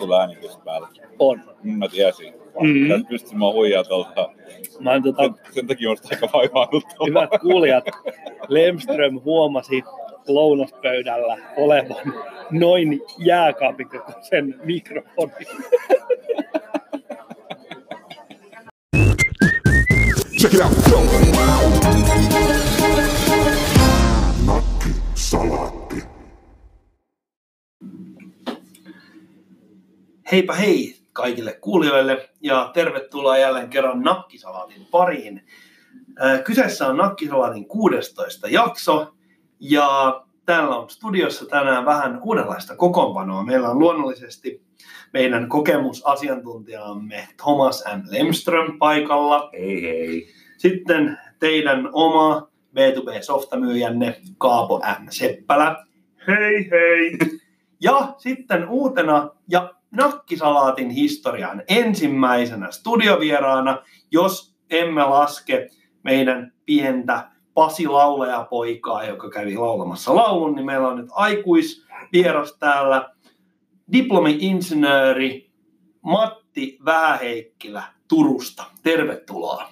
sulla äänitys päällä? On. Mä tiesin. Mhm. Sä et pysty mua huijaa tuolta. Mä tota, Sen, sen takia musta aika vaivaannuttavaa. hyvät kuulijat, Lemström huomasi lounaspöydällä olevan noin jääkaapin sen mikrofoni. Check it out. Heipä hei kaikille kuulijoille ja tervetuloa jälleen kerran Nakkisalaatin pariin. Äh, Kyseessä on Nakkisalaatin 16 jakso ja täällä on studiossa tänään vähän uudenlaista kokoonpanoa. Meillä on luonnollisesti meidän kokemusasiantuntijamme Thomas M. Lemström paikalla. Hei hei. Sitten teidän oma B2B-softamyyjänne Kaapo M. Seppälä. Hei hei! Ja sitten uutena ja Nakkisalaatin historian ensimmäisenä studiovieraana, jos emme laske meidän pientä Pasi laulajapoikaa, joka kävi laulamassa laulun, niin meillä on nyt aikuisvieras täällä, diplomi-insinööri Matti Vähäheikkilä Turusta. Tervetuloa.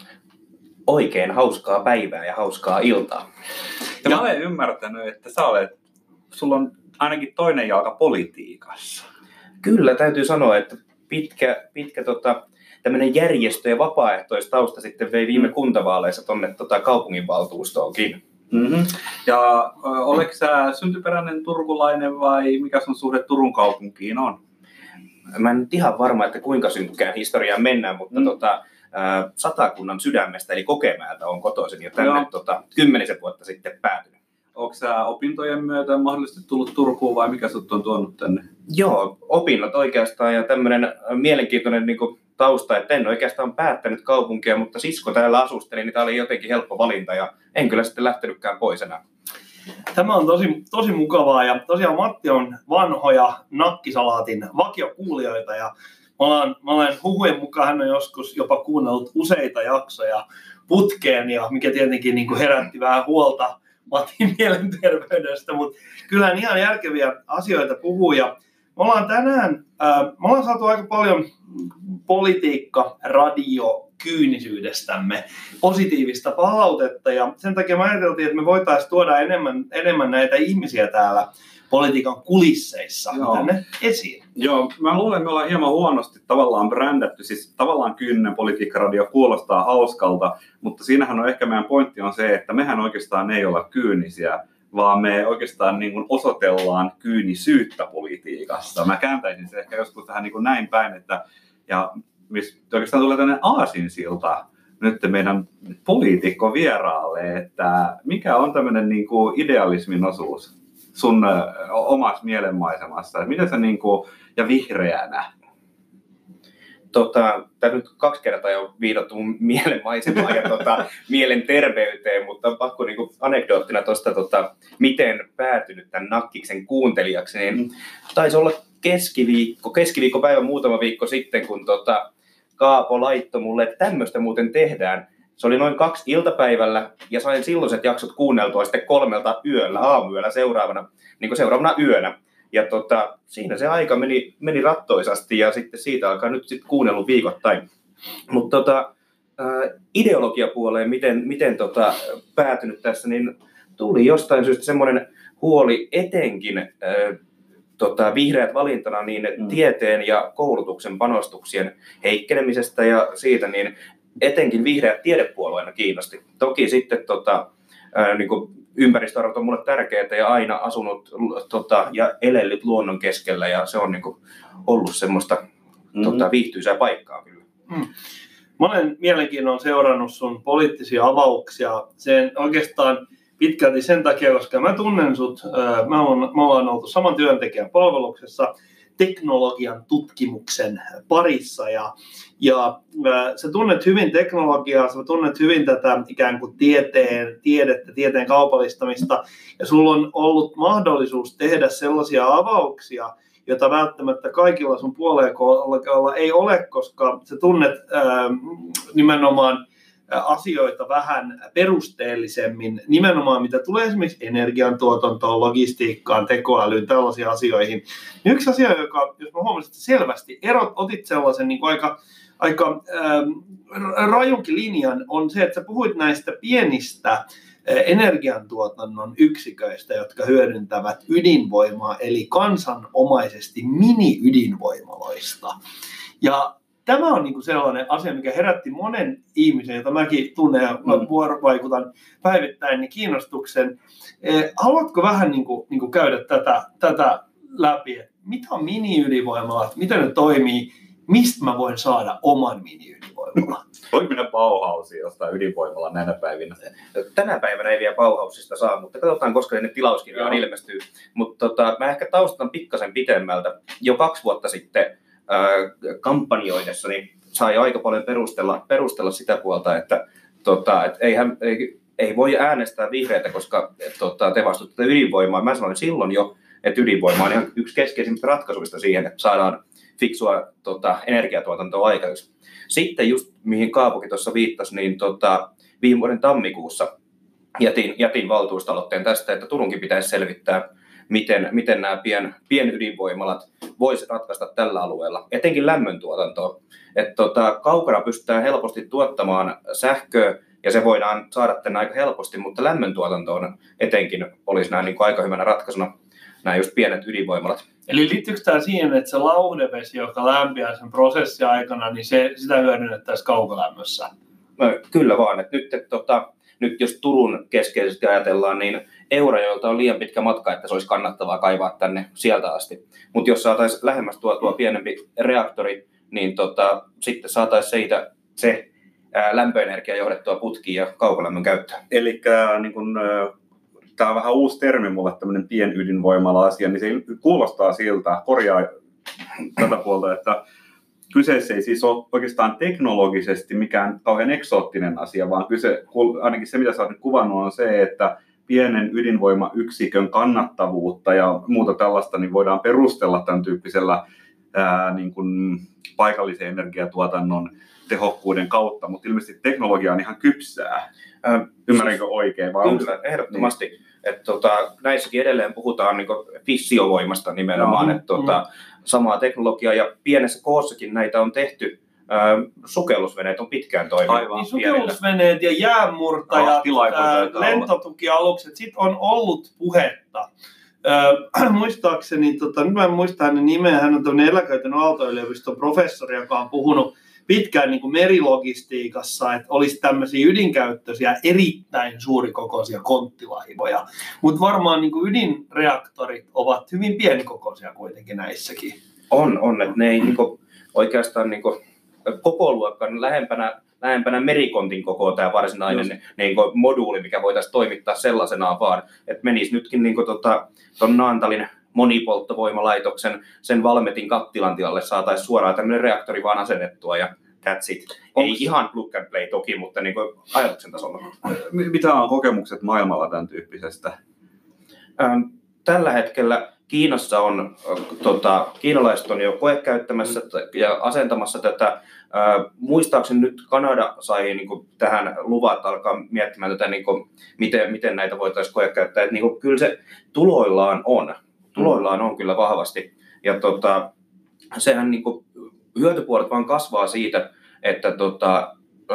Oikein hauskaa päivää ja hauskaa iltaa. Ja Ja- mä olen ymmärtänyt, että sä olet, sulla on ainakin toinen jalka politiikassa. Kyllä, täytyy sanoa, että pitkä, pitkä tota, tämmöinen järjestö- ja vapaaehtoistausta sitten vei viime kuntavaaleissa tonne tota, kaupunginvaltuustoonkin. Mm-hmm. Ja oletko sä syntyperäinen turkulainen vai mikä sun suhde Turun kaupunkiin on? Mä en nyt ihan varma, että kuinka synkkään historiaan mennään, mutta Mm. mm. tota, satakunnan sydämestä eli Kokemäeltä on kotoisin ja tänne Joo. tota, kymmenisen vuotta sitten päätynyt. Onko sä opintojen myötä mahdollisesti tullut Turkuun vai mikä sut on tuonut tänne? Joo, opinnot oikeastaan ja tämmöinen mielenkiintoinen niin kuin, tausta, että en oikeastaan päättänyt kaupunkia, mutta sisko täällä asusteli, niin tämä oli jotenkin helppo valinta ja en kyllä sitten lähtenytkään pois enää. Tämä on tosi, tosi mukavaa ja tosiaan Matti on vanhoja nakkisalaatin vakiokuulijoita ja mä olen, mä olen huhujen mukaan hän on joskus jopa kuunnellut useita jaksoja putkeen ja mikä tietenkin niin kuin herätti vähän huolta Matin mielenterveydestä, mutta kyllä ihan järkeviä asioita puhuu. Ja me ollaan tänään, äh, me ollaan saatu aika paljon politiikka, radio, kyynisyydestämme positiivista palautetta. Ja sen takia me ajateltiin, että me voitaisiin tuoda enemmän, enemmän näitä ihmisiä täällä politiikan kulisseissa Joo. tänne esiin. Joo, mä luulen, että me ollaan hieman huonosti tavallaan brändätty. Siis tavallaan kyyninen politiikkaradio kuulostaa hauskalta, mutta siinähän on ehkä meidän pointti on se, että mehän oikeastaan ei olla kyynisiä, vaan me oikeastaan niin kuin osoitellaan kyynisyyttä politiikassa. Mä kääntäisin se ehkä joskus tähän niin kuin näin päin, että ja mis, oikeastaan tulee tämmöinen aasinsilta nyt meidän poliitikko vieraalle, että mikä on tämmöinen niin kuin idealismin osuus sun omassa mielenmaisemassa? Että Miten sä niin kuin, ja vihreänä? Tota, tämä nyt kaksi kertaa jo viitattu mun mielenmaisemaan ja tota, mielenterveyteen, mutta on pakko niinku anekdoottina tuosta, tota, miten päätynyt tämän nakkiksen kuuntelijaksi, niin Mm. taisi olla keskiviikko, keskiviikkopäivä muutama viikko sitten, kun tota, Kaapo laittoi mulle, että tämmöistä muuten tehdään. Se oli noin kaksi iltapäivällä ja sain silloiset jaksot kuunneltua sitten kolmelta yöllä, aamuyöllä seuraavana, niin kuin seuraavana yönä. Ja tota, siinä se aika meni, meni rattoisasti ja sitten siitä alkaa nyt sitten kuunnellut viikoittain. Mutta tota, ää, ideologiapuoleen, miten, miten tota, päätynyt tässä, niin tuli jostain syystä semmoinen huoli etenkin ää, tota, vihreät valintana niin Mm. tieteen ja koulutuksen panostuksien heikkenemisestä ja siitä, niin etenkin vihreät tiedepuolueena kiinnosti. Toki sitten tota, ää, niin kuin ympäristöarvot on mulle tärkeitä ja aina asunut tota, ja elellyt luonnon keskellä ja se on niin kuin, ollut semmoista Mm. tota, viihtyisää paikkaa kyllä. Mä olen mielenkiinnolla seurannut sun poliittisia avauksia sen oikeastaan pitkälti sen takia, koska mä tunnen sut, ää, mä olen, me ollaan oltu saman työntekijän palveluksessa teknologian tutkimuksen parissa. Ja, ja sä tunnet hyvin teknologiaa, sä tunnet hyvin tätä ikään kuin tieteen, tiedettä, tieteen kaupallistamista. Ja sulla on ollut mahdollisuus tehdä sellaisia avauksia, jota välttämättä kaikilla sun puoleen ei ole, koska sä tunnet ää, nimenomaan asioita vähän perusteellisemmin, nimenomaan mitä tulee esimerkiksi energiantuotantoon, logistiikkaan, tekoälyyn, tällaisiin asioihin. Niin yksi asia, joka, jos mä huomasin, että selvästi erot, otit sellaisen niin kuin aika, aika ähm, rajunkin linjan, on se, että sä puhuit näistä pienistä äh, energiantuotannon yksiköistä, jotka hyödyntävät ydinvoimaa, eli kansanomaisesti mini-ydinvoimaloista. Ja tämä on niin kuin sellainen asia, mikä herätti monen ihmisen, jota mäkin tunnen ja Mm. vuorovaikutan päivittäin, niin kiinnostuksen. Eh, Haluatko vähän niin kuin, niin kuin käydä tätä, tätä läpi, että mitä on mini-ydinvoimalat, miten ne toimii, mistä mä voin saada oman mini-ydinvoimalan? Mennä Bauhausiin jostain ydinvoimalla näinä päivinä? Tänä päivänä ei vielä Bauhausista saa, mutta katsotaan, koska ne tilauskirjaan ilmestyy. Mutta tota, mä ehkä taustan pikkasen pitemmältä. Jo kaksi vuotta sitten äh, kampanjoidessani sai aika paljon perustella, perustella sitä puolta, että tota, et eihän, ei, ei voi äänestää vihreitä, koska et, tota, te vastustatte ydinvoimaa. Mä sanoin silloin jo, että ydinvoima on ihan yksi keskeisimmistä ratkaisuista siihen, että saadaan fiksua tota, energiatuotantoa aikaiseksi. Sitten just mihin Kaapokin tuossa viittasi, niin tota, viime vuoden tammikuussa jätin, jätin valtuustaloitteen tästä, että Turunkin pitäisi selvittää, miten, miten nämä pien, pienydinvoimalat voisi ratkaista tällä alueella, etenkin lämmöntuotantoa. Että tota, kaukana pystytään helposti tuottamaan sähköä, ja se voidaan saada tänne aika helposti, mutta lämmöntuotantoon etenkin olisi näin niin kuin aika hyvänä ratkaisuna nämä just pienet ydinvoimalat. Eli liittyykö tämä siihen, että se lauhdevesi, joka lämpiää sen prosessin aikana, niin se, sitä hyödynnettäisiin kaukolämmössä? No, kyllä vaan, että nyt, että, tota, nyt jos Turun keskeisesti ajatellaan, niin Eurajoelta on liian pitkä matka, että se olisi kannattavaa kaivaa tänne sieltä asti. Mutta jos saataisiin lähemmäs tuotua pienempi reaktori, niin tota, sitten saataisiin siitä se lämpöenergia johdettua putkiin ja kaukolämmön käyttöön. Eli niin kun, tämä on vähän uusi termi mulle, tämmöinen pienydinvoimala-asia, niin se kuulostaa siltä, korjaa tätä puolta, että kyseessä ei siis ole oikeastaan teknologisesti mikään kauhean eksoottinen asia, vaan kyse, ainakin se mitä sä oot nyt kuvannut on se, että pienen ydinvoimayksikön kannattavuutta ja muuta tällaista niin voidaan perustella tämän tyyppisellä ää, niin kuin paikallisen energiatuotannon tehokkuuden kautta, mutta ilmeisesti teknologia on ihan kypsää. Ää, Ymmärränkö oikein? Vai onko- Kyllä, ehdottomasti. Et, tota, näissäkin edelleen puhutaan niin fissiovoimasta nimenomaan, Joo. että tota, samaa teknologiaa ja pienessä koossakin näitä on tehty. Sukellusveneet on pitkään toiminut. Aivan. Niin sukellusveneet ja jäänmurtajat, Rahtilaivoja ää, lentotukialukset, sitten on ollut puhetta. Ö, muistaakseni, tota, nyt mä en muista hänen nimeä, hän on tämmöinen eläköitynyt Aalto-yliopiston professori, joka on puhunut pitkään niin kuin merilogistiikassa, että olisi tämmöisiä ydinkäyttöisiä, erittäin suurikokoisia konttilaivoja. Mutta varmaan niin kuin ydinreaktorit ovat hyvin pienikokoisia kuitenkin näissäkin. On, on, että ne ei niinku, oikeastaan niinku, koko luokkaan lähempänä, lähempänä merikontin koko tämä varsinainen niinku, moduuli, mikä voitaisiin toimittaa sellaisenaan vaan, että menisi nytkin niinku, tota, ton Naantalin monipolttovoimalaitoksen sen Valmetin kattilan tilalle saataisiin suoraan tämmöinen reaktori vaan asennettua ja that's it. Ei Onks- ihan plug and play toki, mutta niinku ajatuksen tasolla. Mi- Mitä on kokemukset maailmalla tämän tyyppisestä? Ähm, tällä hetkellä Kiinassa on, äh, tota, kiinalaiset on jo koekäyttämässä t- ja asentamassa tätä. Äh, muistaakseni nyt Kanada sai niin kuin, tähän luvat alkaa miettimään tätä, niin kuin, miten, miten näitä voitaisiin koekäyttää. Et, niin kuin, kyllä se tuloillaan on. Tuloillaan on kyllä vahvasti. Ja tota, sehän niin kuin, hyötypuolet vaan kasvaa siitä, että tota, ö,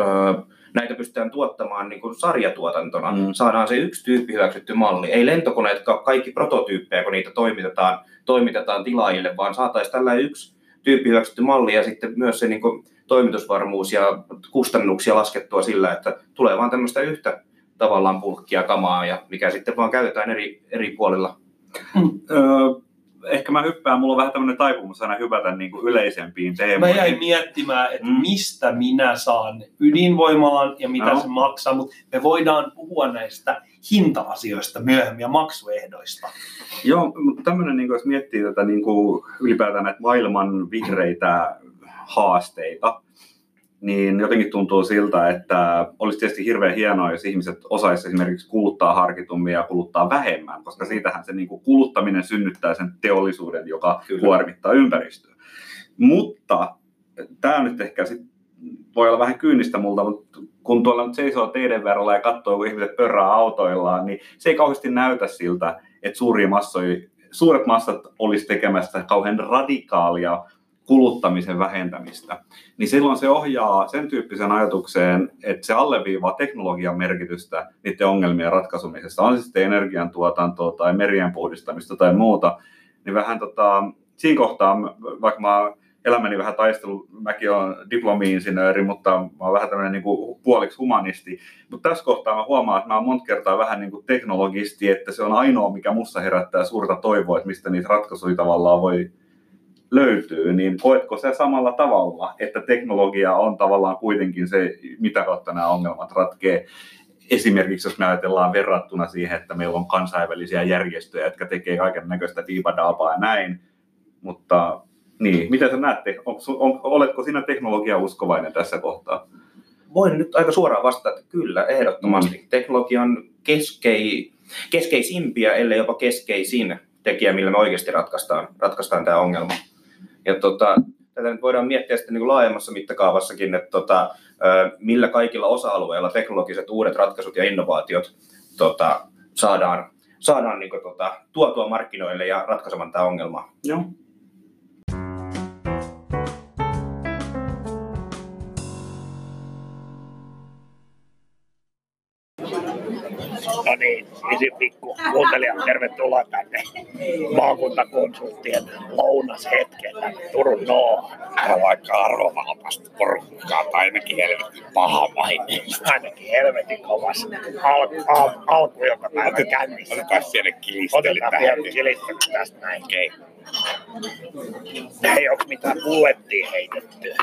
näitä pystytään tuottamaan niin kuin sarjatuotantona. Mm. Mm. Saadaan se yksi tyyppi hyväksytty malli. Ei lentokoneetkaan ole kaikki prototyyppejä, kun niitä toimitetaan, toimitetaan tilaajille, vaan saataisiin tällä yksi tyyppi hyväksytty malli ja sitten myös se niin kuin, toimitusvarmuus ja kustannuksia laskettua sillä, että tulee vaan tämmöistä yhtä tavallaan pulkkia kamaa, ja mikä sitten vaan käytetään eri, eri puolilla. Öö, ehkä mä hyppään, mulla on vähän tämmöinen taipumus aina hypätä niin kuin yleisempiin Mä teemoihin. jäin miettimään, että Mm. mistä minä saan ydinvoimalan ja mitä No. se maksaa, mutta me voidaan puhua näistä hinta-asioista myöhemmin ja maksuehdoista. Joo, mutta tämmöinen, niin kuin, jos miettii tätä niin kuin, ylipäätään näitä maailman vihreitä haasteita, niin jotenkin tuntuu siltä, että olisi tietysti hirveän hienoa, jos ihmiset osaisivat esimerkiksi kuluttaa harkitummin ja kuluttaa vähemmän, koska siitähän se niin kuin, kuluttaminen synnyttää sen teollisuuden, joka Kyllä. kuormittaa ympäristöä. Mutta tämä nyt ehkä sit voi olla vähän kyynistä multa, mutta kun tuolla nyt seisoo teidän verralla ja katsoo, kun ihmiset pörrää autoillaan, niin se ei kauheasti näytä siltä, että suuria massoja, suuret massat olisi tekemässä kauhean radikaalia kuluttamisen vähentämistä, niin silloin se ohjaa sen tyyppisen ajatukseen, että se alleviivaa teknologian merkitystä niiden ongelmien ratkaisemisessa, on se sitten energiantuotantoa tai merien puhdistamista tai muuta, niin vähän tota, siinä kohtaa, vaikka mä elämäni vähän taistelu, mäkin olen diplomi-insinööri, mutta mä olen vähän tämmöinen niin kuin puoliksi humanisti, mutta tässä kohtaa mä huomaan, että mä olen monta kertaa vähän niin kuin teknologisti, että se on ainoa, mikä mussa herättää suurta toivoa, että mistä niitä ratkaisuja tavallaan voi löytyy, niin koetko se samalla tavalla, että teknologia on tavallaan kuitenkin se, mitä kautta nämä ongelmat ratkee? Esimerkiksi jos me ajatellaan verrattuna siihen, että meillä on kansainvälisiä järjestöjä, jotka tekee kaiken näköistä diipadaapaa ja näin, mutta niin, mitä sä näette? On, on, oletko sinä teknologia-uskovainen tässä kohtaa? Voin nyt aika suoraan vastata, että kyllä, ehdottomasti. Mm. Teknologia on keskei, keskeisimpiä, ellei jopa keskeisin tekijä, millä me oikeasti ratkaistaan, ratkaistaan tämä ongelma. Ja tota, tätä nyt voidaan miettiä sitten niin laajemmassa mittakaavassakin, että tota, millä kaikilla osa-alueilla teknologiset uudet ratkaisut ja innovaatiot tota, saadaan, saadaan niin kuin, tota, tuotua markkinoille ja ratkaisemaan tämä ongelma. Joo. No niin, isi pikku kuuntelija, tervetuloa tänne maakuntakonsulttien lounashetkeen tänne Turun Noohan. Vaikka arvovaltaista porukkaa tai ainakin helvetin paha maine. Ainakin helvetin kovas al- al- alku, joka päivä käynnissä. Otetaan siellä kilistelyt Otetaan tähän. kilistelyt tästä näin. Okei. Ei ole mitään bulettia heitetty.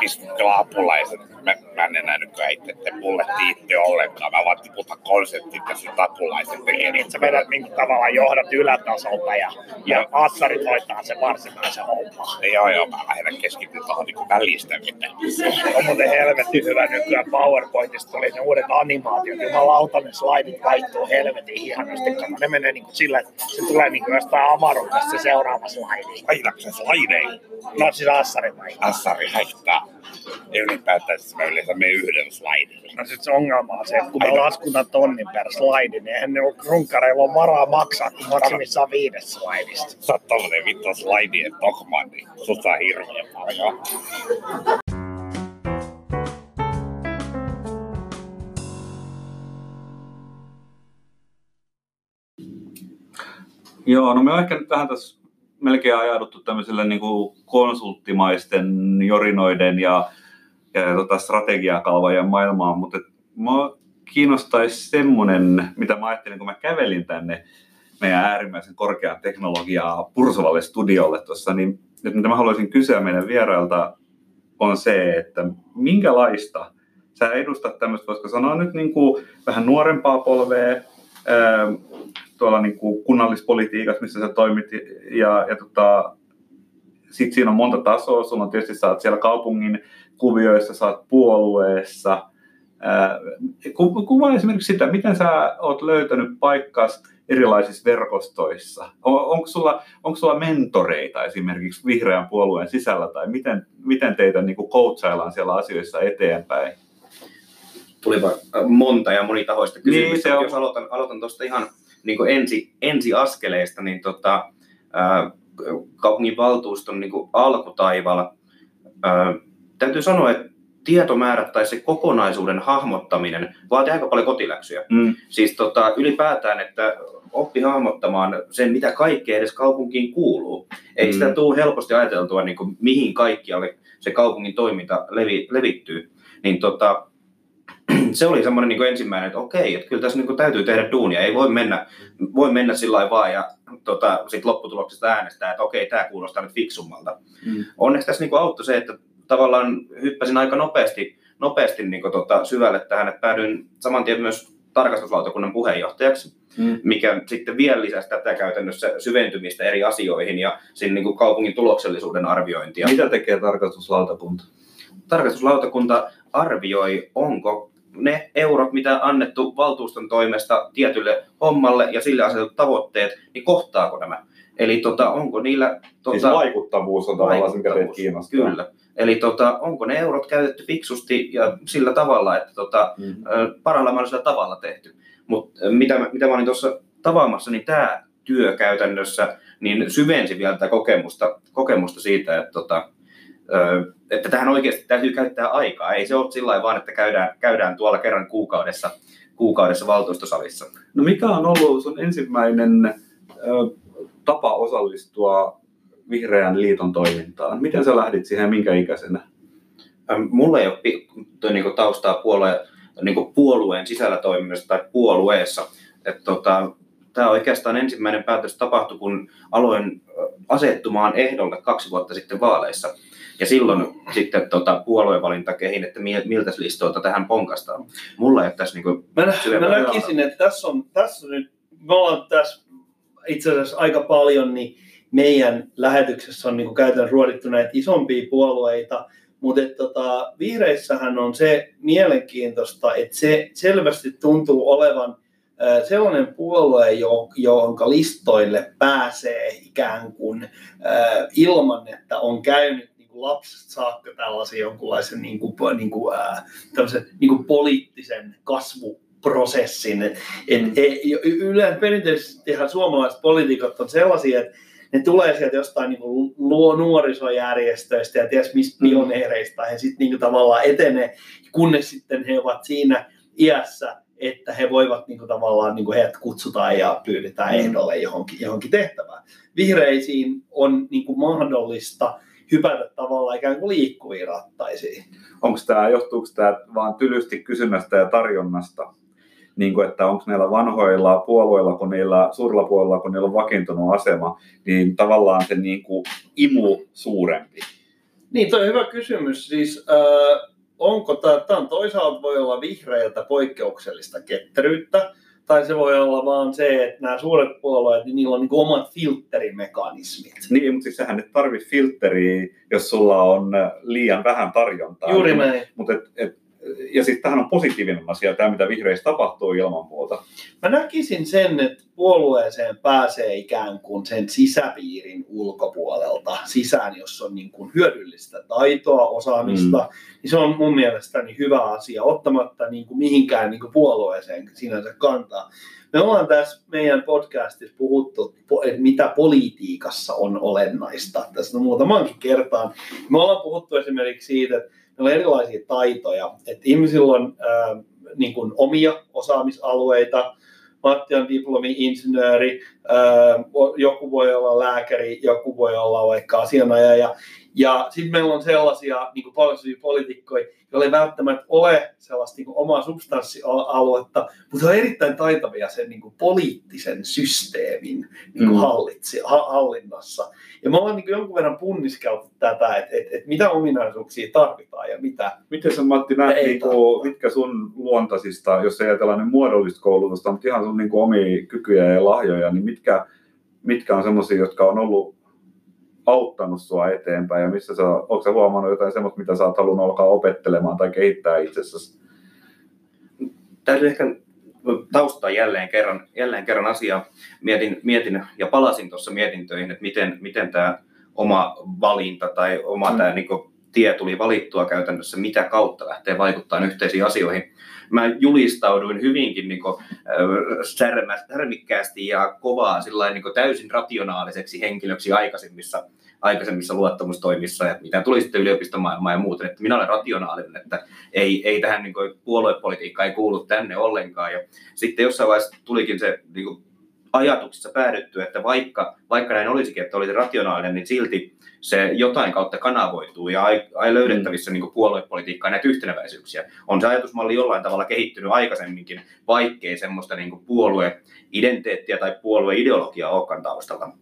Pistäkö apulaiset? Mä, mä en enää nykyään itse, että mulle tiitte ollenkaan. Mä vaan tiputan konseptit ja sit apulaiset tekee Niin, että sä vedät niin tavallaan johdat ylätasolta ja, ja assarit hoitaa se varsinaisen homma. Joo, joo, mä lähden keskittyä tuohon niinku välistämiseen. On muuten helvetin hyvä nykyään PowerPointista tuli ne uudet animaatiot. Jumalauta ne slaidit vaihtuu helvetin ihanasti. Kato, ne menee niin kuin sillä, että se tulee niin kuin jostain avaruudesta se seuraava slaidi. Vaihdatko se slaideihin? No siis assarit vaihtaa. Assari haittaa. Ja ylipäätään siis mä yleensä menen yhden slaidin. No sit se ongelma on se, että kun me laskutaan tonnin per slaidi, niin eihän ne runkkareilla ole varaa maksaa, kun maksimissaan viides slaidista. Sä oot tommonen vittu slaidien dogma, niin sut saa hirveän paljon. Joo, no me ehkä nyt vähän tässä melkein ajauduttu tämmöiselle niin kuin konsulttimaisten jorinoiden ja, ja, tota strategiakalvojen maailmaan, mutta mua kiinnostaisi semmoinen, mitä mä ajattelin, kun mä kävelin tänne meidän äärimmäisen korkean teknologiaa pursuvalle studiolle tuossa, niin nyt mitä mä haluaisin kysyä meidän vierailta on se, että minkälaista sä edustat tämmöistä, voisiko sanoa nyt niin kuin vähän nuorempaa polvea, tuolla niin kuin kunnallispolitiikassa, missä sä toimit, ja, ja tota, sitten siinä on monta tasoa, sulla on tietysti, sä oot siellä kaupungin kuvioissa, sä oot puolueessa, Kuvaa esimerkiksi sitä, miten sä oot löytänyt paikkas erilaisissa verkostoissa. On- Onko sulla, onko sulla mentoreita esimerkiksi vihreän puolueen sisällä, tai miten, miten teitä niin kuin coachaillaan siellä asioissa eteenpäin? tulipa äh, monta ja monitahoista kysymystä. Niin, se on. Jos aloitan, aloitan tuosta ihan niin kuin ensi, ensiaskeleesta, niin tota, ää, kaupungin valtuuston niin kuin alkutaivaalla ää, täytyy sanoa, että tietomäärät tai se kokonaisuuden hahmottaminen vaatii aika paljon kotiläksyjä. Mm. Siis tota, ylipäätään, että oppi hahmottamaan sen, mitä kaikkea edes kaupunkiin kuuluu. Ei Mm. sitä tule helposti ajateltua, niin kuin, mihin kaikkialle se kaupungin toiminta levi, levittyy. Niin tota, se oli semmoinen niin ensimmäinen, että okei, että kyllä tässä niin kuin täytyy tehdä duunia. Ei voi mennä, voi mennä sillä lailla vaan ja tota, sit lopputuloksesta äänestää, että okei, tämä kuulostaa nyt fiksummalta. Mm. Onneksi tässä niin kuin auttoi se, että tavallaan hyppäsin aika nopeasti, nopeasti niin kuin tota, syvälle tähän, että päädyin saman tien myös tarkastuslautakunnan puheenjohtajaksi, Mm. mikä sitten vielä lisäsi tätä käytännössä syventymistä eri asioihin ja sen niin kuin kaupungin tuloksellisuuden arviointia. Mitä tekee tarkastuslautakunta? Tarkastuslautakunta arvioi, onko ne eurot, mitä annettu valtuuston toimesta tietylle hommalle ja sille asetut tavoitteet, niin kohtaako nämä. eli tota, onko niillä... Tota, Siis vaikuttavuus on tavallaan se, mikä teitä kiinnostaa. Kyllä. Eli tota, onko ne eurot käytetty fiksusti ja sillä tavalla, että tota, Mm. ö, parhaalla mahdollisella tavalla tehty. Mutta mitä, mitä mä olin tuossa tavaamassa, niin tämä työ käytännössä niin syvensi vielä tätä kokemusta, kokemusta siitä, että, tota, että tähän oikeasti täytyy käyttää aikaa. Ei se ole sillä vaan, että käydään, käydään tuolla kerran kuukaudessa, kuukaudessa valtuustosalissa. No mikä on ollut sun ensimmäinen ö, tapa osallistua Vihreän liiton toimintaan? Miten sä lähdit siihen minkä ikäisenä? Mulla ei ole toi niinku taustaa puolueen, niinku puolueen sisällä toimimista tai puolueessa. Tota, Tämä oikeastaan ensimmäinen päätös tapahtui, kun aloin asettumaan ehdolle kaksi vuotta sitten vaaleissa. Ja silloin sitten tota, puoluevalinta kehin, että mi- miltä listoilta tähän ponkastaan. Mulla ei ole tässä niinku, Mä, mä näkisin, että tässä on, tässä on nyt, me ollaan tässä itse asiassa aika paljon, niin meidän lähetyksessä on niin käytännössä ruodittu näitä isompia puolueita, mutta tota, vihreissähän on se mielenkiintoista, että se selvästi tuntuu olevan sellainen puolue, jo, jonka listoille pääsee ikään kuin ilman, että on käynyt kuin lapsesta saakka tällaisen jonkunlaisen niin kuin, niin kuin, ää, niin kuin poliittisen kasvuprosessin. Et, et, e- yleensä perinteisesti suomalaiset poliitikot on sellaisia, että ne tulee sieltä jostain niin kuin luo nuorisojärjestöistä ja ties mistä Mm. pioneereista ja sitten niin tavallaan etenee, kunnes sitten he ovat siinä iässä, että he voivat niin kuin tavallaan, niin kuin heidät kutsutaan ja pyydetään Mm. ehdolle johonkin, johonkin tehtävään. Vihreisiin on niin kuin mahdollista hypätä tavallaan ikään kuin liikkuviin rattaisiin. Onko tämä, johtuuko tämä vaan tylysti kysynnästä ja tarjonnasta? Niin kuin, että onko näillä vanhoilla puolueilla, kun niillä suurilla puolueilla, kun niillä on vakiintunut asema, niin tavallaan se niin kuin imu suurempi. Niin, toi on hyvä kysymys. Siis äh, onko tämä, tämä on toisaalta voi olla vihreiltä poikkeuksellista ketteryyttä, tai se voi olla vaan se, että nämä suuret puolueet, niin niillä on niin omat filterimekanismit. Niin, mutta siis sehän nyt tarvii filtteriä, jos sulla on liian vähän tarjontaa. Juuri näin. Mutta et, et, ja sitten tämähän on positiivinen asia, tämä mitä vihreissä tapahtuu ilman muuta. Mä näkisin sen, että puolueeseen pääsee ikään kuin sen sisäpiirin ulkopuolelta sisään, jos on niin kuin hyödyllistä taitoa, osaamista, mm. niin se on mun mielestäni hyvä asia, ottamatta niin kuin mihinkään niin kuin puolueeseen sinänsä kantaa. Me ollaan tässä meidän podcastissa puhuttu, että mitä politiikassa on olennaista. Tästä muutamankin kertaan. Me ollaan puhuttu esimerkiksi siitä, että on erilaisia taitoja, että ihmisillä on ää, niin kuin omia osaamisalueita, Matti on diplomi-insinööri, joku voi olla lääkäri, joku voi olla vaikka asianajaja. Ja sitten meillä on sellaisia niin paljon poliitikkoja, joilla ei välttämättä ole sellaista niin kuin omaa substanssialuetta, mutta on erittäin taitavia sen niin kuin poliittisen systeemin niin kuin Mm. hallitsi, ha, hallinnassa. Ja me ollaan niin kuin jonkun verran punniskeltu tätä, että et, et mitä ominaisuuksia tarvitaan ja mitä. Miten sä Matti näet, niin kuin, mitkä sun luontaisista, jos ei ajatella niin muodollista koulutusta, mutta ihan sun niin kuin, omia kykyjä ja lahjoja, niin mitkä, mitkä on semmoisia, jotka on ollut auttanut sua eteenpäin ja missä sä, onko sä huomannut jotain semmoista, mitä sä oot halunnut alkaa opettelemaan tai kehittää itsessäsi? täytyy ehkä taustaa jälleen kerran, jälleen kerran asiaa. Mietin, mietin ja palasin tuossa mietintöihin, että miten, miten tämä oma valinta tai oma Mm. tämä niin tie tuli valittua käytännössä, mitä kautta lähtee vaikuttamaan yhteisiin asioihin. Mä julistauduin hyvinkin niin kuin, särmä, särmikkäästi ja kovaa sillain, niin kuin täysin rationaaliseksi henkilöksi aikaisemmissa, aikaisemmissa luottamustoimissa, ja mitä tuli sitten yliopistomaailmaan ja muuten, että minä olen rationaalinen, että ei, ei tähän niin kuin, puoluepolitiikka ei kuulu tänne ollenkaan. Ja sitten jossain vaiheessa tulikin se niin kuin, ajatuksissa päädytty, että vaikka, vaikka näin olisikin, että olisi rationaalinen, niin silti se jotain kautta kanavoituu ja ai, ai löydettävissä niin puoluepolitiikkaa näitä yhteneväisyyksiä. On se ajatusmalli jollain tavalla kehittynyt aikaisemminkin, vaikkei semmoista niin puolueidentiteettiä tai puolueideologiaa olekaan taustalla.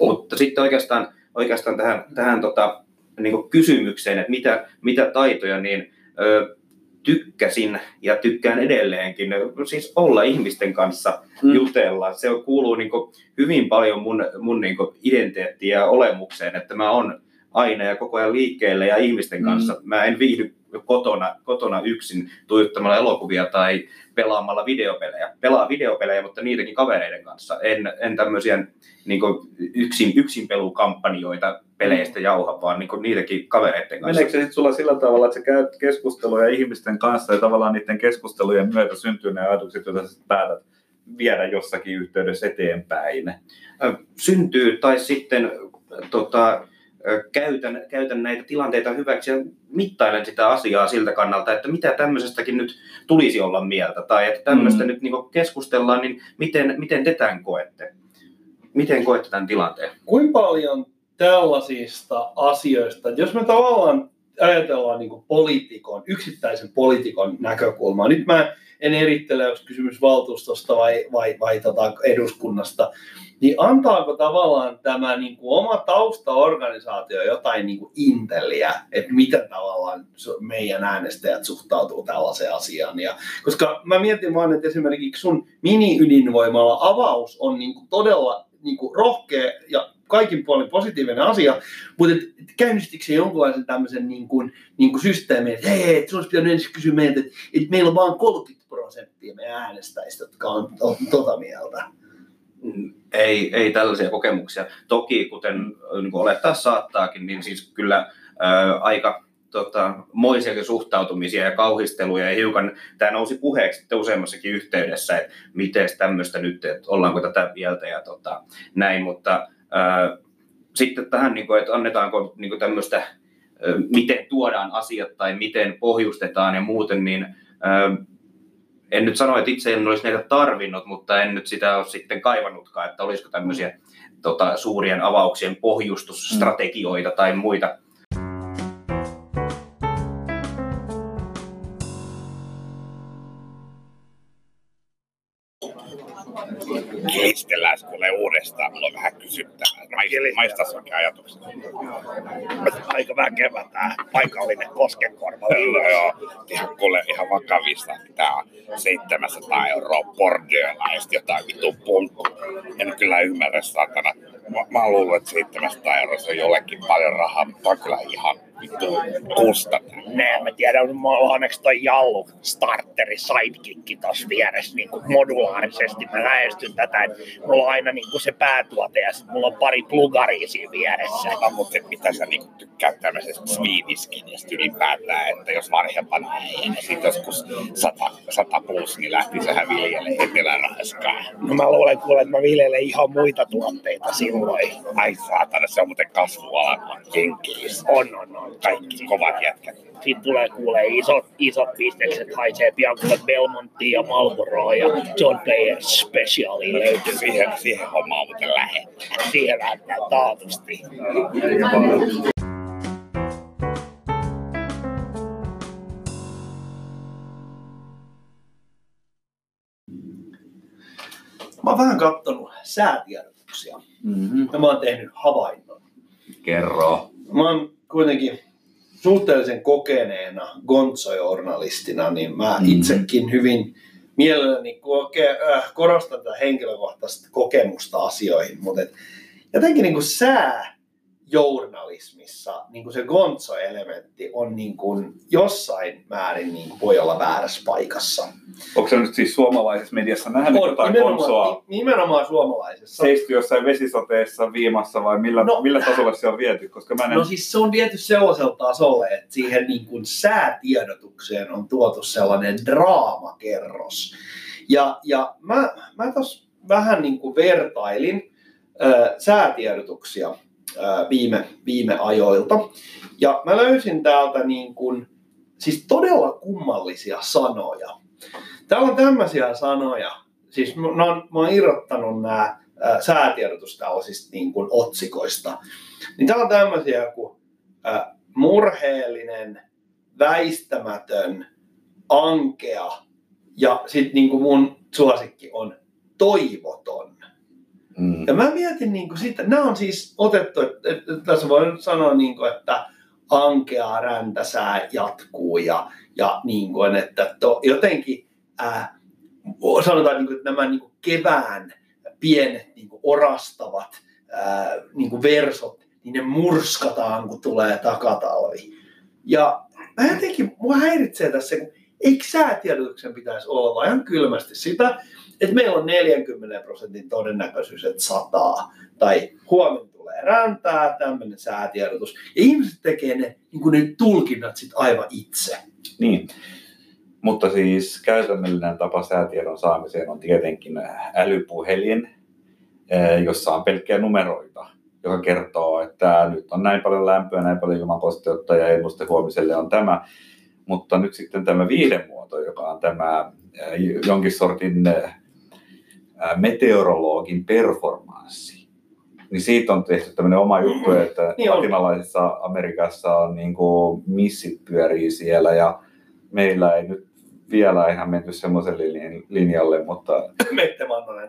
Mutta sitten oikeastaan, oikeastaan tähän, tähän tota, niin kysymykseen, että mitä, mitä taitoja, niin ö, tykkäsin ja tykkään edelleenkin, siis olla ihmisten kanssa Mm. jutella. Se kuuluu niin kuin, hyvin paljon mun, mun niin kuin, identiteettiin ja olemukseen, että mä oon aina ja koko ajan liikkeelle ja ihmisten Mm. kanssa. Mä en viihdy kotona, kotona yksin tuijottamalla elokuvia tai pelaamalla videopelejä. Pelaa videopelejä, mutta niidenkin kavereiden kanssa. En, en tämmöisiä niin yksin, yksinpelukampanjoita peleistä jauha, vaan niin niidenkin kavereiden kanssa. Meneekö se sitten sulla sillä tavalla, että sä käyt keskusteluja ihmisten kanssa ja tavallaan niiden keskustelujen myötä syntyy ne ajatukset, joita sä päätät viedä jossakin yhteydessä eteenpäin? Syntyy, tai sitten tota, käytän, käytän näitä tilanteita hyväksi ja mittailen sitä asiaa siltä kannalta, että mitä tämmöisestäkin nyt tulisi olla mieltä, tai että tämmöistä Mm. nyt niin keskustellaan, niin miten, miten te tämän koette? Miten koette tämän tilanteen? Kuinka paljon tällaisista asioista, jos me tavallaan ajatellaan niin poliitikon, yksittäisen poliitikon näkökulmaa, nyt mä en erittele, onko kysymys valtuustosta vai, vai, vai tota eduskunnasta, niin antaako tavallaan tämä niin kuin oma taustaorganisaatio jotain niin kuin inteliä, että miten tavallaan meidän äänestäjät suhtautuu tällaiseen asiaan. Ja, koska mä mietin vaan, että esimerkiksi sun mini-ydinvoimalla avaus on niin kuin todella niin kuin rohkea ja kaikin puolin positiivinen asia, mutta et, käynnistikö se jonkunlaisen tämmöisen niin kuin, niin kuin systeemin, että hei, et sun olisi pitänyt ensin kysyä meiltä, että, että meillä on vain 30 prosenttia meidän äänestäjistä, jotka on, tota mieltä. Ei, ei tällaisia kokemuksia. Toki, kuten niin kuin olettaa saattaakin, niin siis kyllä ää, aika tota, moisiakin suhtautumisia ja kauhisteluja ja hiukan tämä nousi puheeksi useammassakin yhteydessä, että miten tämmöistä nyt, että ollaanko tätä mieltä ja tota, näin, mutta ää, sitten tähän, niin kuin, että annetaanko niin kuin tämmöistä, ää, miten tuodaan asiat tai miten pohjustetaan ja muuten, niin ää, en nyt sano, että itse en olisi näitä tarvinnut, mutta en nyt sitä ole sitten kaivannutkaan, että olisiko tämmöisiä tota, suurien avauksien pohjustusstrategioita tai muita. Kuule uudestaan, mulla on vähän kysyttävää. Maist- Maistas oikein ajatuksia. Aika väkevä tää paikallinen koskenkorva. Joo, joo. Ihan kuule ihan vakavista. Tää on 700 euroa ja sitten jotain vittu punkku. En kyllä ymmärrä satana. Mä, mä luullut, että 700 euroa se on jollekin paljon rahaa, mutta on kyllä ihan vittu kusta. Ne, mä tiedän, on onneksi toi Jallu starteri sidekick tossa vieressä niin kuin modulaarisesti. Mä lähestyn tätä, että mulla on aina niin kuin se päätuote ja sitten mulla on pari plugaria siinä vieressä. No, mutta mitä sä niinku tykkäät tämmöisestä sviiviskinistä ylipäätään, että jos vanhempana ei, ja sitten joskus 100, 100 plus, niin lähti sehän viljelle eteläraskaan. No mä luulen kuule, että mä viljelen ihan muita tuotteita silloin. Ai saatana, se on muuten kasvuala Jenkeissä. On, on, on. Kaikki kovat jätkät. Siitä tulee kuulee isot, isot bisnekset, haisee pian kuule Belmontia ja Marlboroa ja John Player Specialia löytyy. Siihen, siihen hommaan muuten lähetään. Siihen lähtee taatusti. Mä oon vähän kattonut säätiedotuksia Mm-hmm. ja mä oon tehnyt havainnon. Kerro. Mä oon kuitenkin suhteellisen kokeneena gonzo-journalistina, niin mä Mhm. itsekin hyvin mielelläni koke- äh, korostan tätä henkilökohtaista kokemusta asioihin, mutta et jotenkin niin kuin sääjournalismissa niin kuin se gonzo-elementti on niin kuin jossain määrin niin kuin voi olla väärässä paikassa. Onko se nyt siis suomalaisessa mediassa nähnyt On jotain nimenomaan, konsoa? ni- nimenomaan suomalaisessa. Seisty jossain vesisateessa viimassa vai millä, No. millä tasolla se on viety? Koska mä en... No siis se on viety sellaisella tasolle, että siihen niin kuin säätiedotukseen on tuotu sellainen draamakerros. Ja, ja mä, mä tuossa vähän niin kuin vertailin ö, säätiedotuksia viime, viime ajoilta. Ja mä löysin täältä niin kuin, siis todella kummallisia sanoja. Täällä on tämmöisiä sanoja, siis mä, mä, oon, mä oon irrottanut nämä säätiedotus tällaisista niin kuin otsikoista. Niin täällä on tämmöisiä kuin murheellinen, väistämätön, ankea ja sitten niin mun suosikki on toivoton. Mm. Ja mä mietin niin kuin sitä, nämä on siis otettu, että, että tässä voi nyt sanoa niin kuin, että ankea räntäsää jatkuu ja, ja niin kuin, että to, jotenkin ää, sanotaan, niin kuin, että nämä niin kuin kevään pienet niin kuin orastavat ää, niin kuin versot, niin ne murskataan, kun tulee takatalvi. Ja mä jotenkin, mua häiritsee tässä, kun eikö säätiedotuksen pitäisi olla vaan ihan kylmästi sitä, että meillä on 40 prosentin todennäköisyys, että sataa, tai huomenna tulee räntää, tämmöinen säätiedotus. Ja ihmiset tekee ne, niin kuin ne tulkinnat sit aivan itse. Niin. Mutta siis käytännöllinen tapa säätiedon saamiseen on tietenkin älypuhelin, eh, jossa on pelkkiä numeroita, joka kertoo, että nyt on näin paljon lämpöä, näin paljon ilmankosteutta ja ennuste huomiselle on tämä. Mutta nyt sitten tämä viihdemuoto, joka on tämä eh, jonkin sortin eh, meteorologin performanssi, niin siitä on tehty tämmöinen oma juttu, että Niin latinalaisessa Amerikassa on niin kuin missit pyörii siellä ja meillä ei nyt vielä ihan menty semmoiselle lin- linjalle, mutta Mette Mannonen.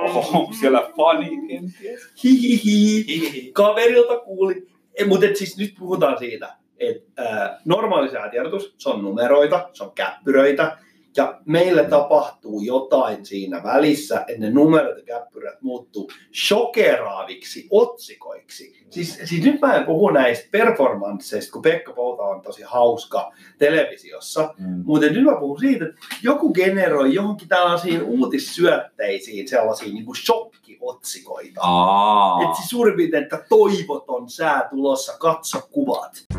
oho, siellä fani kenties. Hihihi. Kaverilta kuulin. Mutta siis nyt puhutaan siitä, että äh, normaali säätiedotus, se on numeroita, se on käppyröitä, ja meillä tapahtuu jotain siinä välissä, että ne numerot ja käppyrät muuttuu shokeraaviksi otsikoiksi. Siis, siis nyt mä en puhu näistä performansseista, kun Pekka Pouta on tosi hauska televisiossa, Mm. mutta nyt mä puhun siitä, että joku generoi johonkin tällaisiin uutissyötteisiin sellaisia niin kuin shokkiotsikoita. Aa. Että siis suurin piirtein, että toivoton sää tulossa, katso kuvat.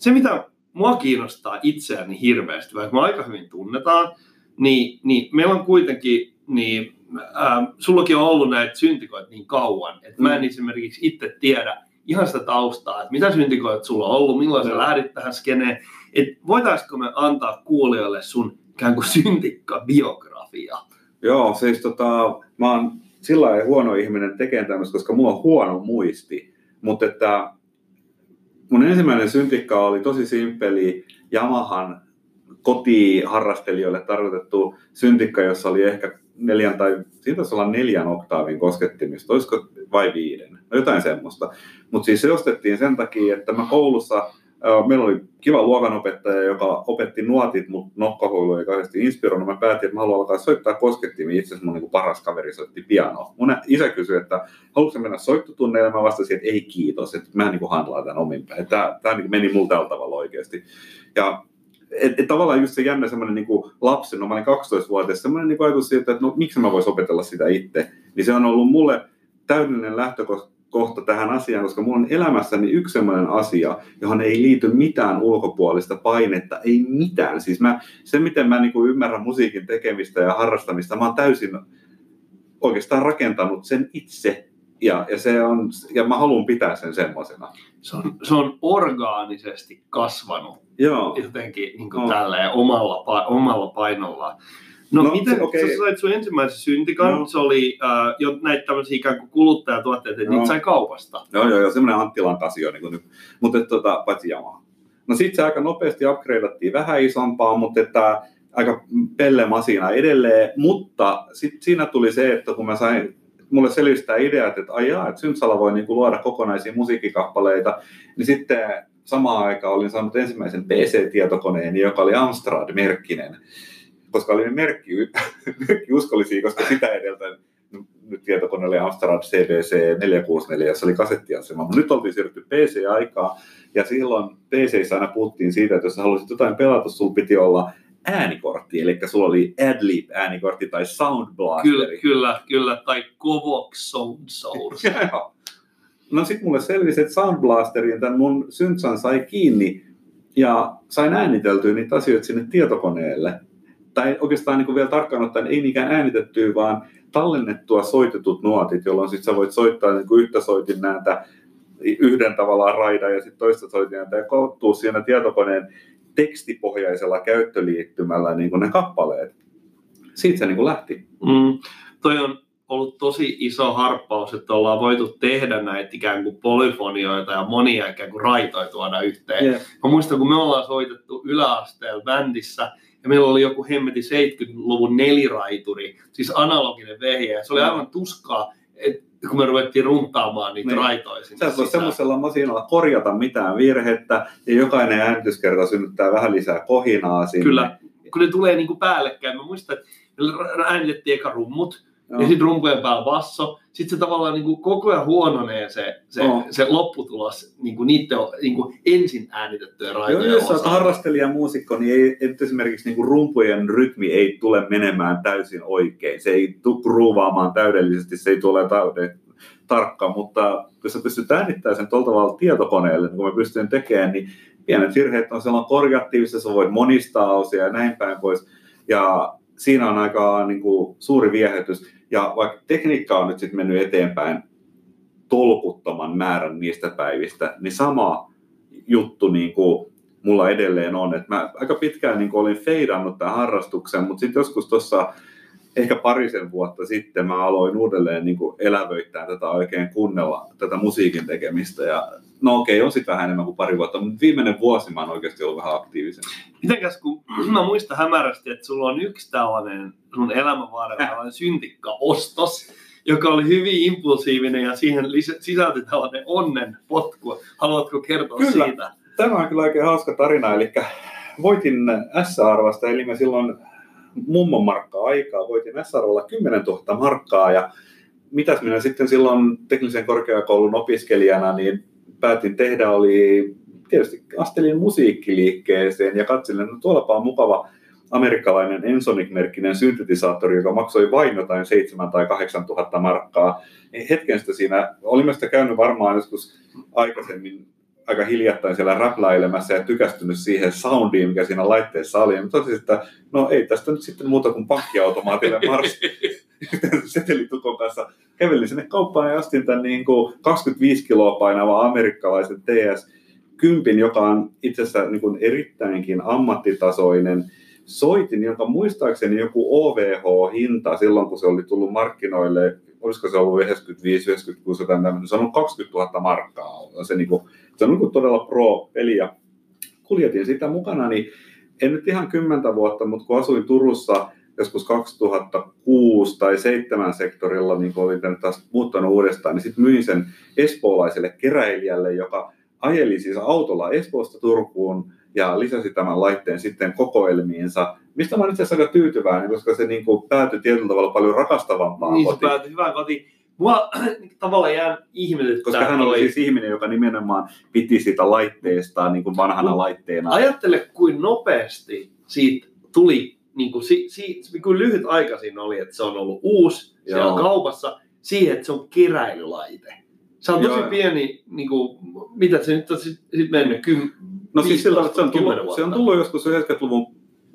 Se, mitä mua kiinnostaa itseäni hirveästi, vaikka me aika hyvin tunnetaan, niin, niin meillä on kuitenkin, niin, ää, sullakin on ollut näitä syntikoita niin kauan, että mä en esimerkiksi itse tiedä ihan sitä taustaa, että mitä syntikoita sulla on ollut, milloin sä lähdit tähän skeneen, että voitaisiko me antaa kuulijoille sun ikään kuin syntikka-biografia? Joo, siis tota, mä oon sillä huono ihminen tekemään tämmöistä, koska mulla on huono muisti. Mutta että mun ensimmäinen syntikka oli tosi simppeli Yamahan kotiharrastelijoille tarkoitettu syntikka, jossa oli ehkä neljän tai, taisi olla neljän oktaavin koskettimista, olisiko vai viiden, no jotain semmoista. Mutta siis se ostettiin sen takia, että mä koulussa, meillä oli kiva luokanopettaja, joka opetti nuotit, mutta nokkahuilu ei kauheasti inspiroinut. Mä päätin, että mä haluan alkaa soittaa koskettimia. Itse asiassa mun niin paras kaveri soitti pianoa. Mun isä kysyi, että haluatko mennä soittotunneille? Mä vastasin, että ei kiitos, että mä niin handlaan tämän omin päin. Tämä, tämä niin meni mulla tällä tavalla oikeasti. Ja et, et tavallaan just se jännä semmoinen niin lapsen, no mä olin 12-vuotias, semmoinen niin ajatus siitä, että no miksi mä vois opetella sitä itse, niin se on ollut mulle täydellinen lähtökohta tähän asiaan, koska mulla on elämässäni yksi semmoinen asia, johon ei liity mitään ulkopuolista painetta, ei mitään. Siis mä, se, miten mä niin ymmärrän musiikin tekemistä ja harrastamista, mä oon täysin oikeastaan rakentanut sen itse. Ja, ja, se on, ja mä haluan pitää sen semmoisena. Se on, se on orgaanisesti kasvanut Joo. jotenkin niin kuin No. tälleen omalla, omalla painollaan. No, No, miten se- okei. sä sait sun ensimmäisen syntikan, No. se oli äh, jo näitä tämmöisiä ikään kuin kuluttajatuotteita, No. niitä sai kaupasta. Joo, joo, joo, semmoinen Anttilan tasio niin kuin nyt. Mutta tota, paitsi jamaa. No sitten se aika nopeasti upgradeattiin vähän isompaa, mutta että aika pelle masina edelleen. Mutta sitten siinä tuli se, että kun mä sain, mulle selvisi tämä idea, että ai jaa, että Syntsala voi niinku luoda kokonaisia musiikkikappaleita, niin sitten samaan aikaan olin saanut ensimmäisen PC-tietokoneen, joka oli Amstrad-merkkinen. Koska oli merkki, merkki uskollisia, koska sitä edeltä nyt tietokone oli Amstrad CBC 464, jossa oli kasettiasema. Mutta nyt oltiin siirrytty PC-aikaan, ja silloin PCissä aina puhuttiin siitä, että jos sä haluaisit jotain pelata, sulla piti olla äänikortti, eli sulla oli Adlib-äänikortti tai Sound Blasteri. Kyllä, kyllä, kyllä, tai Kovox Sound Source. No sitten mulle selvisi, että Sound Blasterin tämän mun syntsan sai kiinni ja sain ääniteltyä niitä asioita sinne tietokoneelle. Tai oikeastaan niin kuin vielä tarkkaan ottaen ei niinkään äänitettyä, vaan tallennettua soitetut nuotit, jolloin sitten sä voit soittaa niin kuin yhtä soitin näitä yhden tavallaan raidan ja sitten toista soitin näitä ja koottuu siinä tietokoneen tekstipohjaisella käyttöliittymällä niin kuin ne kappaleet. Siitä se niin kuin lähti. Mm, toi on ollut tosi iso harppaus, että ollaan voitu tehdä näitä ikään kuin polyfonioita ja monia ikään kuin raitoja tuoda yhteen. Yeah. Mä muistan, kun me ollaan soitettu yläasteella bändissä, ja meillä oli joku hemmeti 70-luvun neliraituri, siis analoginen vehje, se oli Joo. aivan tuskaa, et, kun me ruvettiin runtaamaan niitä Niin. raitoja sinne Sä et voi sisään. semmoisella masinalla korjata mitään virhettä, ja jokainen äänityskerta synnyttää vähän lisää kohinaa sinne. Kyllä, kun ne tulee niin kuin päällekkäin. Mä muistan, että äänitettiin eka rummut, ja sitten rumpujen päällä basso. Sitten se tavallaan niin kuin koko ajan huononee se, se, Joo. se lopputulos niin kuin niiden niin kuin ensin äänitettyjen Joo, raitojen jos sä oot osalta. harrastelija muusikko, niin ei, et esimerkiksi niin kuin rumpujen rytmi ei tule menemään täysin oikein. Se ei tule ruuvaamaan täydellisesti, se ei tule täyden tarkka, mutta jos sä pystyt äänittämään sen tuolta tavalla tietokoneelle, niin kuin mä pystyn tekemään, niin pienet virheet on sellainen korjatiivissa, sä voit monistaa osia ja näin päin pois. Ja siinä on aika niin kuin, suuri viehätys. Ja vaikka tekniikka on nyt sitten mennyt eteenpäin tolkuttoman määrän niistä päivistä, niin sama juttu niin kuin mulla edelleen on. Et mä aika pitkään niin kuin olin feidannut tämän harrastuksen, mutta sitten joskus tuossa ehkä parisen vuotta sitten mä aloin uudelleen niin kuin elävöittää tätä oikein kunnella, tätä musiikin tekemistä. Ja no okei, on sitten vähän enemmän kuin pari vuotta, mutta viimeinen vuosi mä oon oikeasti ollut vähän aktiivisen. Mitenkäs kun mä muistan hämärästi, että sulla on yksi tällainen sun elämän varrella tällainen syntikkaostos, joka oli hyvin impulsiivinen ja siihen lisä, sisältyi tällainen onnen potku. Haluatko kertoa Kyllä. siitä? Tämä on kyllä oikein hauska tarina, eli voitin S-arvasta, eli mä silloin mummon markkaa aikaa, voitin S-arvolla 10 000 markkaa, ja mitäs minä sitten silloin teknisen korkeakoulun opiskelijana niin päätin tehdä, oli tietysti astelin musiikkiliikkeeseen ja katselin, että no tuollapa on mukava amerikkalainen Ensonic-merkkinen syntetisaattori, joka maksoi vain jotain 7 tai 8 000 markkaa. Hetken sitä siinä, olimme sitä käynyt varmaan joskus aikaisemmin aika hiljattain siellä räpläilemässä ja tykästynyt siihen soundiin, mikä siinä laitteessa oli. Mä totesin, että no ei tästä nyt sitten muuta kuin pankkiautomaatille marssi setelitukon kanssa. Kävelin sinne kauppaan ja ostin tämän niin kuin 25 kiloa painavan amerikkalaisen TS 10, joka on itse asiassa niin kuin erittäinkin ammattitasoinen soitin, jonka muistaakseni joku OVH-hinta silloin, kun se oli tullut markkinoille, olisiko se ollut 95, 96 jotain tämmöinen, se on ollut 20 000 markkaa. Se, niin kuin, se on niin todella pro-peli ja kuljetin sitä mukana, niin en nyt ihan kymmentä vuotta, mutta kun asuin Turussa joskus 2006 tai 2007 sektorilla, niin kun olin tänne taas muuttanut uudestaan, niin sitten myin sen espoolaiselle keräilijälle, joka ajeli siis autolla Espoosta Turkuun ja lisäsi tämän laitteen sitten kokoelmiinsa, mistä mä olen itse asiassa aika tyytyväinen, koska se niin kuin päätyi tietyllä tavalla paljon rakastavampaan Niin se kotiin. päätyi hyvään kotiin. Mua tavallaan jää ihmetyttää. Koska hän oli siis ihminen, joka nimenomaan piti sitä laitteestaan niin kuin vanhana laitteena. Ajattele, kuin nopeasti siitä tuli, niin kuin, si, si, kuin lyhyt aika siinä oli, että se on ollut uusi siellä Joo. kaupassa, siihen, että se on keräilylaite. Se on tosi Joo. pieni, niin kuin, mitä se nyt on sit, sit mennyt, kym, No siis sillä että se on, 15, tullut, se on 10 tullut joskus 90-luvun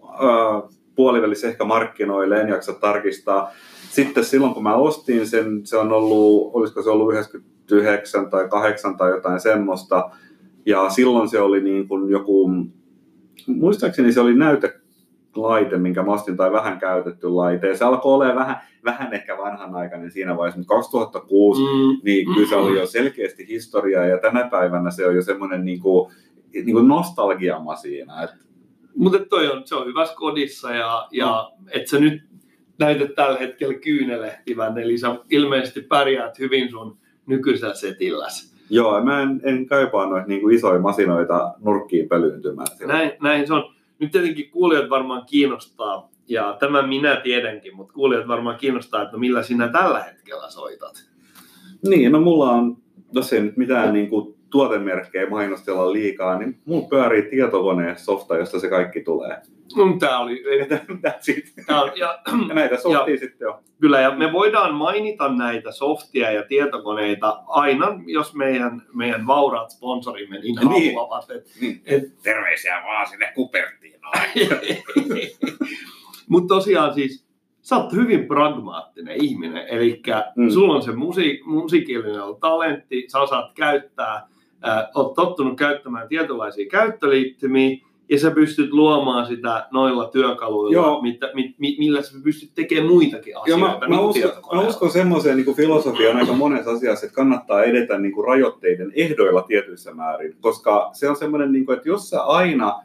äh, puolivälissä ehkä markkinoille, en jaksa tarkistaa. Sitten silloin kun mä ostin sen, se on ollut, olisiko se ollut 99 tai 8 tai jotain semmoista. Ja silloin se oli niin kuin joku, muistaakseni se oli näytelaite, minkä mä ostin, tai vähän käytetty laite. Ja se alkoi olla vähän, vähän ehkä vanhanaikainen siinä vaiheessa, mutta 2006 Mm, niin kyllä se oli jo selkeästi historiaa ja tänä päivänä se on jo semmoinen niin kuin, niin kuin nostalgiama siinä. Että mutta toi on, se on hyvässä kodissa ja, ja et sä nyt näytät tällä hetkellä kyynelehtivän, eli sä ilmeisesti pärjäät hyvin sun nykyisellä setilläsi. joo, mä en, en kaipaa noita niin kuin isoja masinoita nurkkiin pölyyntymään. Näin, näin se on. Nyt tietenkin kuulijat varmaan kiinnostaa, ja tämän minä tiedänkin, mutta kuulijat varmaan kiinnostaa, että no millä sinä tällä hetkellä soitat. Niin, no mulla on, jos ei nyt mitään niin kuin tuotemerkkejä mainostella liikaa, niin mulla pyörii tietokone softa, josta se kaikki tulee. No, Tämä oli, That's it. tää on, ja, Ja näitä softia sitten on. kyllä, ja me voidaan mainita näitä softia ja tietokoneita aina, jos meidän, meidän vauraat sponsorimme niin Niin. haluavat. Et, Niin. et, Terveisiä vaan sinne Kupertiin. Mutta tosiaan siis, sä oot hyvin pragmaattinen ihminen, eli Mm. mm. sulla on se musiik- musiikillinen talentti, sä osaat käyttää, äh, oot tottunut käyttämään tietynlaisia käyttöliittymiä, ja sä pystyt luomaan sitä noilla työkaluilla, Joo. mitä, mi, mi, millä sä pystyt tekemään muitakin Joo, asioita. mä, mä, niin kuin uskon, mä uskon semmoiseen niin filosofiaan aika monessa asiassa, että kannattaa edetä niin kuin rajoitteiden ehdoilla tietyissä määrin, koska se on semmoinen, niin kuin, että jos sä aina,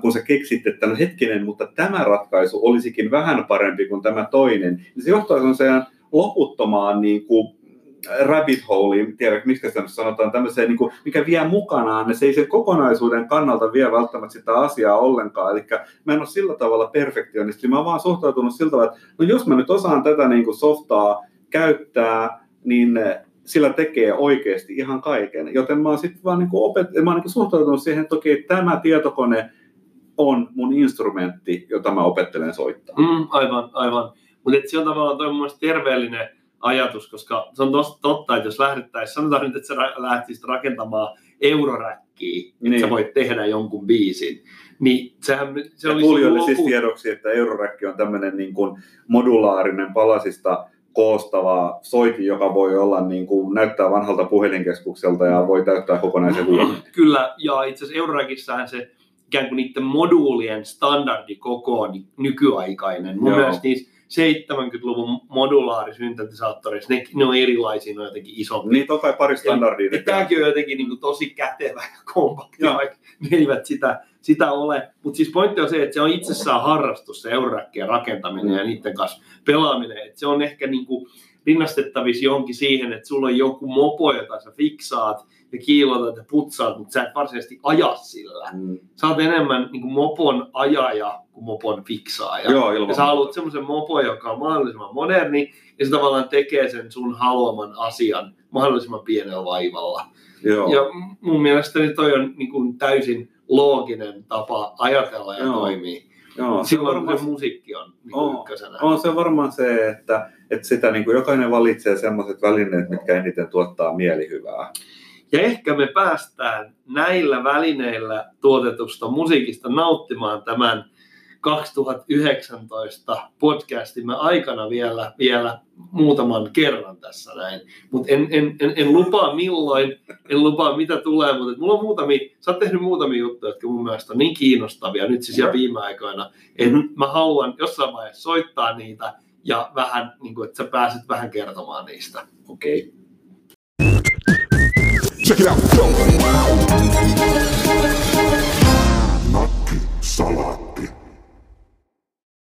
kun sä keksit, että no hetkinen, mutta tämä ratkaisu olisikin vähän parempi kuin tämä toinen, niin se johtaa semmoiseen loputtomaan niin kuin, rabbit holeiin, tiedä miksi sitä sanotaan, tämmöiseen, niin kuin, mikä vie mukanaan, se ei sen kokonaisuuden kannalta vie välttämättä sitä asiaa ollenkaan. Eli mä en ole sillä tavalla perfektionisti, mä oon vaan suhtautunut sillä tavalla, että no jos mä nyt osaan tätä niin kuin softaa käyttää, niin sillä tekee oikeasti ihan kaiken. Joten mä oon sitten vaan niin kuin opet- mä oon niin kuin suhtautunut siihen, että okei, tämä tietokone on mun instrumentti, jota mä opettelen soittaa. Mm, aivan, aivan. Mutta se on tavallaan toi terveellinen ajatus, koska se on tos, totta, että jos lähdettäisiin, sanotaan nyt, että sä lähtisit rakentamaan euroräkkiä, niin. Niin. sä voit tehdä jonkun biisin, niin sehän se Ja olisi kuulijoille siis lopu- tiedoksi, että Euroräkki on tämmöinen niin kuin modulaarinen palasista koostava soitin, joka voi olla niin kuin, näyttää vanhalta puhelinkeskukselta ja voi täyttää kokonaisen huoneen. Kyllä, ja itse asiassa Eurorackissahan se ikään kuin niiden moduulien standardikoko on nykyaikainen. Mun Joo. mielestä niissä 70-luvun modulaarisyntetisaattoreissa, ne, ne on erilaisia, ne on jotenkin isompia. Niitä on kai pari standardia. Ja tämäkin on jotenkin niin kuin tosi kätevä ja kompakti, vaikka ne eivät sitä, sitä ole. Mutta siis pointti on se, että se on itsessään harrastus, se euroräkkien rakentaminen ja niiden kanssa pelaaminen. Et se on ehkä niin kuin rinnastettavissa johonkin siihen, että sulla on joku mopo, jota sä fiksaat ja kiilotat ja putsaat, mutta sä et varsinaisesti aja sillä. Mm. Sä oot enemmän niin kuin mopon ajaja kuin mopon fiksaaja. Joo, ilman Ja sä haluat semmoisen mopon, joka on mahdollisimman moderni, ja se tavallaan tekee sen sun haluaman asian mahdollisimman pienellä vaivalla. Joo. Ja mun mielestäni toi on niin kuin täysin looginen tapa ajatella ja Joo. toimia. Joo, se on Silloin varmaan, se musiikki on niin On. ykkösenä. on se varmaan se, että, että sitä niin kuin jokainen valitsee sellaiset välineet, mitkä eniten tuottaa mielihyvää. Ja ehkä me päästään näillä välineillä tuotetusta musiikista nauttimaan tämän 2019 podcastimme aikana vielä, vielä muutaman kerran tässä näin. Mutta en, en, en, en, lupaa milloin, en lupaa mitä tulee, mutta mulla on muutamia, sä oot tehnyt muutamia juttuja, jotka mun mielestä on niin kiinnostavia nyt siis ja viime aikoina, että Mhm. mä haluan jossain vaiheessa soittaa niitä ja vähän, niin kuin, että sä pääset vähän kertomaan niistä. Okei. Okay. Check it out. Salatti.